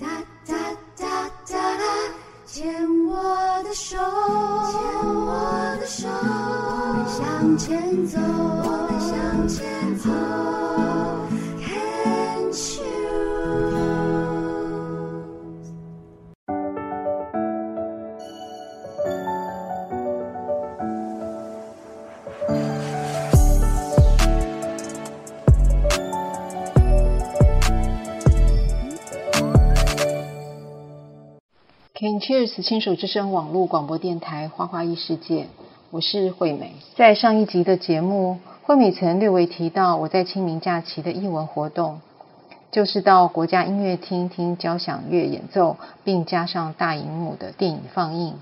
哒哒哒哒哒，牵我的手，牵我的手，我们向前走，Cheers！亲手之声网络广播电台《花花异世界》，我是惠美。在上一集的节目，惠美曾略微提到我在清明假期的艺文活动，就是到国家音乐厅听交响乐演奏，并加上大荧幕的电影放映。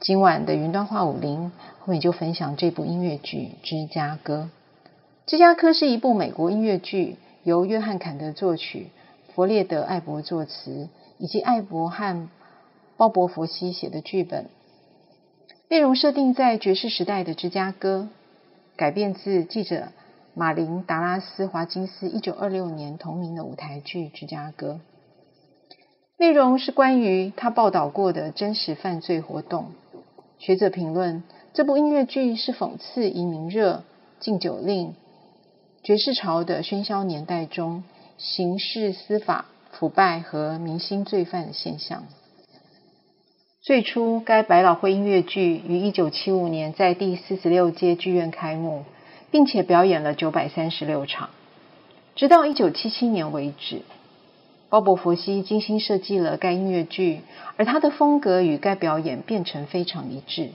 今晚的云端话舞林，惠美就分享这部音乐剧《芝加哥》。《芝加哥》是一部美国音乐剧，由约翰·坎德作曲，弗列德·艾伯作词。以及艾伯和鲍勃·佛西写的剧本，内容设定在爵士时代的芝加哥，改编自记者马林·达拉斯·华金斯一九二六年同名的舞台剧《芝加哥》。内容是关于他报道过的真实犯罪活动。学者评论这部音乐剧是讽刺移民热、禁酒令、爵士潮的喧嚣年代中刑事司法。腐败和明星罪犯的现象。最初，该百老汇音乐剧于一九七五年在第四十六届剧院开幕，并且表演了九百三十六场，直到一九七七年为止。鲍勃·佛西精心设计了该音乐剧，而他的风格与该表演变成非常一致。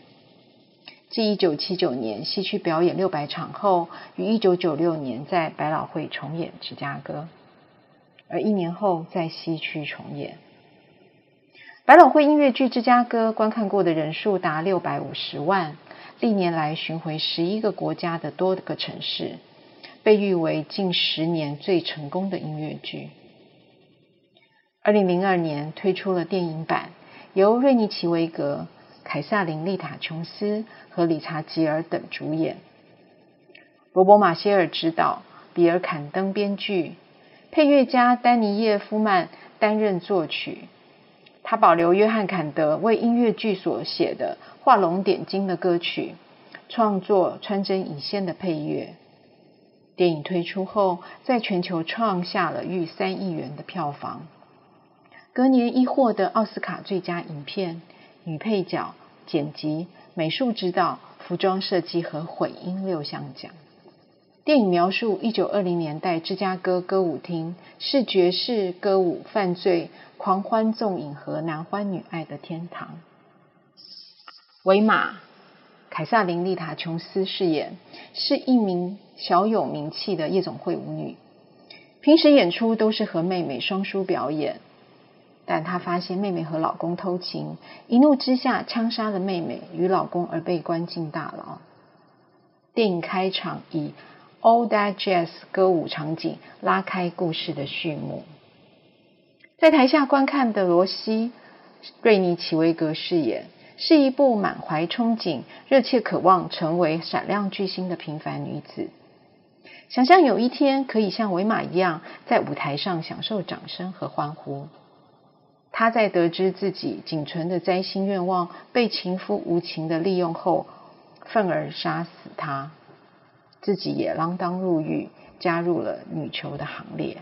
继一九七九年西区表演六百场后，于一九九六年在百老汇重演《芝加哥》。而一年后，在西区重演。百老汇音乐剧《芝加哥》观看过的人数达六百五十万，历年来巡回十一个国家的多个城市，被誉为近十年最成功的音乐剧。二零零二年推出了电影版，由瑞妮·奇维格、凯撒琳·丽塔·琼斯和理查·吉尔等主演，罗伯·马歇尔执导，比尔·坎登编剧。配乐家丹尼叶夫曼担任作曲，他保留约翰坎德为音乐剧所写的画龙点睛的歌曲，创作穿针引线的配乐。电影推出后，在全球创下了逾三亿元的票房。隔年亦获得奥斯卡最佳影片、女配角、剪辑、美术指导、服装设计和混音六项奖。电影描述一九二零年代芝加哥歌舞厅是爵士歌舞、犯罪、狂欢纵饮和男欢女爱的天堂。维玛，凯萨琳·丽塔·琼斯饰演，是一名小有名气的夜总会舞女，平时演出都是和妹妹双姝表演，但她发现妹妹和老公偷情，一怒之下枪杀了妹妹与老公而被关进大牢。电影开场以 All That Jazz 歌舞场景拉开故事的序幕。在台下观看的罗西·瑞妮·奇维格饰演，是一部满怀憧憬、热切渴望成为闪亮巨星的平凡女子，想象有一天可以像维玛一样，在舞台上享受掌声和欢呼。她在得知自己仅存的灾星愿望被情夫无情地利用后，愤而杀死他。自己也锒铛入狱，加入了女囚的行列。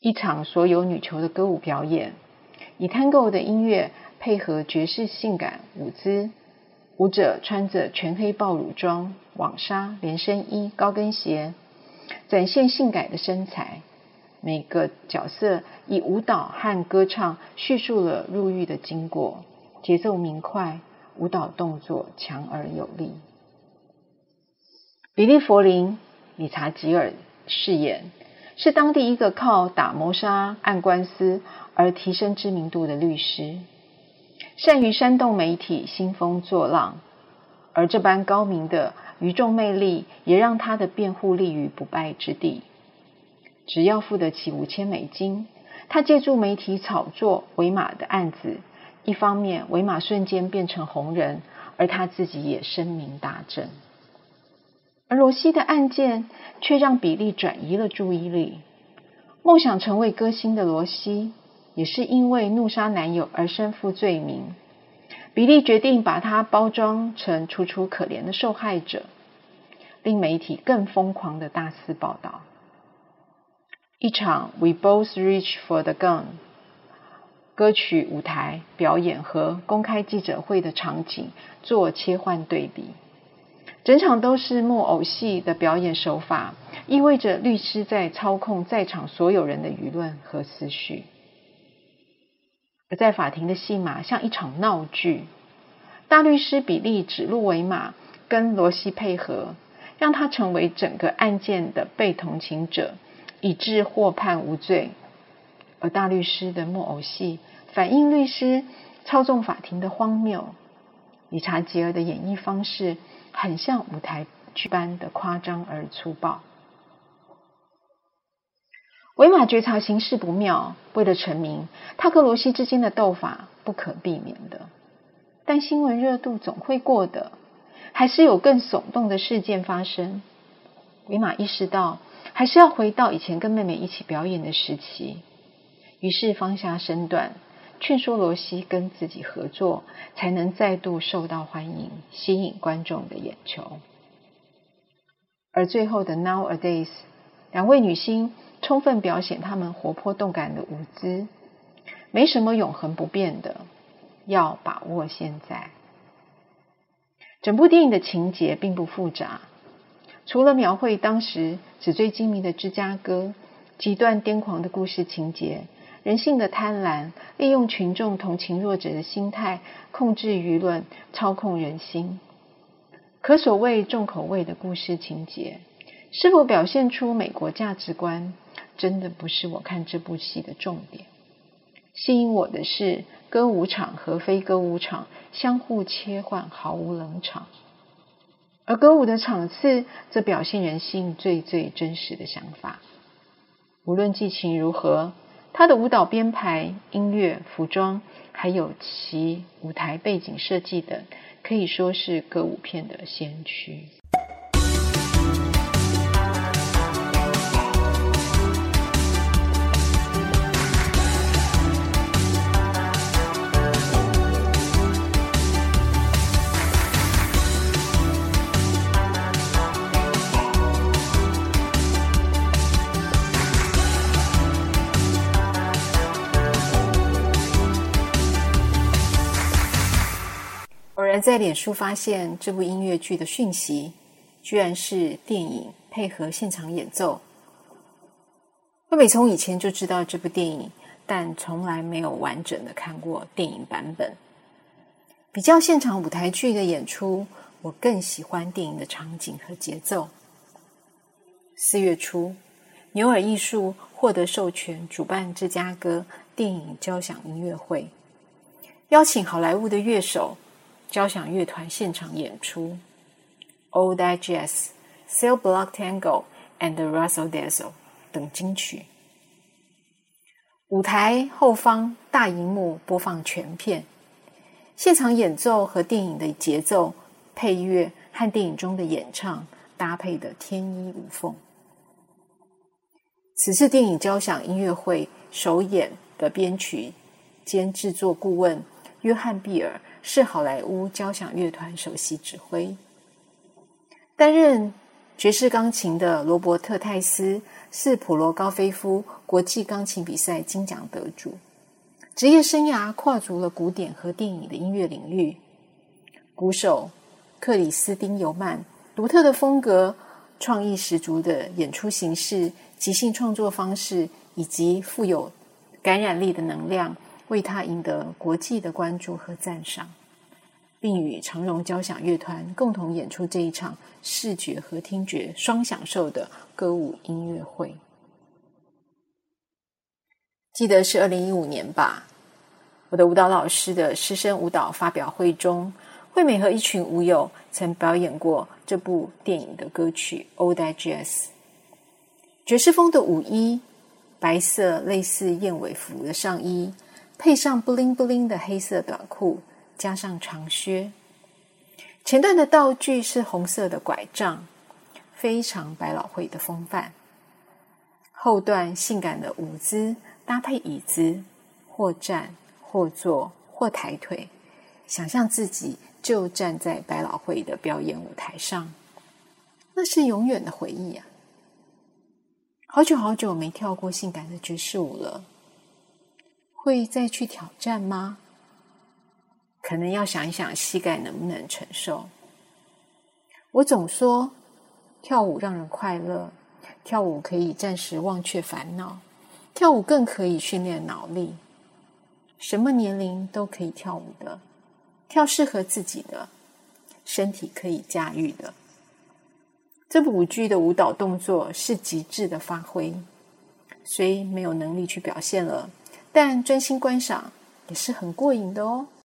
一场所有女囚的歌舞表演，以 Tango 的音乐配合爵士性感舞姿，舞者穿着全黑豹乳装、网纱连身衣、高跟鞋，展现性感的身材。每个角色以舞蹈和歌唱叙述了入狱的经过，节奏明快，舞蹈动作强而有力。比利·佛林、理查·吉尔饰演，是当地一个靠打谋杀案官司而提升知名度的律师，善于煽动媒体兴风作浪，而这般高明的舆众魅力，也让他的辩护立于不败之地。只要付得起五千美金，他借助媒体炒作维玛的案子，一方面维玛瞬间变成红人，而他自己也声名大振。而罗西的案件却让比利转移了注意力。梦想成为歌星的罗西，也是因为怒杀男友而身负罪名。比利决定把她包装成楚楚可怜的受害者，令媒体更疯狂的大肆报道。一场 We Both Reach for the Gun 歌曲舞台表演和公开记者会的场景做切换对比。整场都是木偶戏的表演手法，意味着律师在操控在场所有人的舆论和思绪。而在法庭的戏码像一场闹剧，大律师比利指鹿为马，跟罗西配合，让他成为整个案件的被同情者，以致获判无罪。而大律师的木偶戏反映律师操纵法庭的荒谬。理查吉尔的演绎方式。很像舞台剧般的夸张而粗暴。维玛觉察形势不妙，为了成名，他和罗西之间的斗法不可避免的。但新闻热度总会过的，还是有更耸动的事件发生。维玛意识到，还是要回到以前跟妹妹一起表演的时期，于是放下身段。劝说罗西跟自己合作，才能再度受到欢迎，吸引观众的眼球。而最后的 Nowadays，两位女星充分表现她们活泼动感的舞姿。没什么永恒不变的，要把握现在。整部电影的情节并不复杂，除了描绘当时纸醉金迷的芝加哥，极端癫狂的故事情节。人性的贪婪，利用群众同情弱者的心态，控制舆论，操控人心。可所谓重口味的故事情节，是否表现出美国价值观，真的不是我看这部戏的重点。吸引我的是歌舞场和非歌舞场相互切换，毫无冷场。而歌舞的场次，则表现人性最最真实的想法。无论剧情如何。他的舞蹈编排、音乐、服装，还有其舞台背景设计等，可以说是歌舞片的先驱。在脸书发现这部音乐剧的讯息，居然是电影配合现场演奏。惠美从以前就知道这部电影，但从来没有完整的看过电影版本。比较现场舞台剧的演出，我更喜欢电影的场景和节奏。四月初，牛耳艺术获得授权主办芝加哥电影交响音乐会，邀请好莱坞的乐手。交响乐团现场演出《All That Jazz》、《Cell Block Tango》and Russell Dazzle》等金曲。舞台后方大荧幕播放全片，现场演奏和电影的节奏、配乐和电影中的演唱搭配得天衣无缝。此次电影交响音乐会首演的编曲兼制作顾问约翰·比尔。是好莱坞交响乐团首席指挥，担任爵士钢琴的罗伯特·泰斯是普罗高菲夫国际钢琴比赛金奖得主，职业生涯跨足了古典和电影的音乐领域。鼓手克里斯汀·尤曼独特的风格、创意十足的演出形式、即兴创作方式以及富有感染力的能量。为他赢得国际的关注和赞赏，并与长荣交响乐团共同演出这一场视觉和听觉双享受的歌舞音乐会。记得是二零一五年吧，我的舞蹈老师的师生舞蹈发表会中，惠美和一群舞友曾表演过这部电影的歌曲《Old Jazz》，爵士风的舞衣，白色类似燕尾服的上衣。配上布灵布灵的黑色短裤，加上长靴。前段的道具是红色的拐杖，非常百老汇的风范。后段性感的舞姿搭配椅子，或站或坐或抬腿，想象自己就站在百老汇的表演舞台上，那是永远的回忆啊！好久好久没跳过性感的爵士舞了，会再去挑战吗？可能要想一想膝盖能不能承受。我总说，跳舞让人快乐，跳舞可以暂时忘却烦恼，跳舞更可以训练脑力。什么年龄都可以跳舞的，跳适合自己的，身体可以驾驭的。这部舞剧的舞蹈动作是极致的发挥，虽没有能力去表现了，但专心观赏也是很过瘾的哦。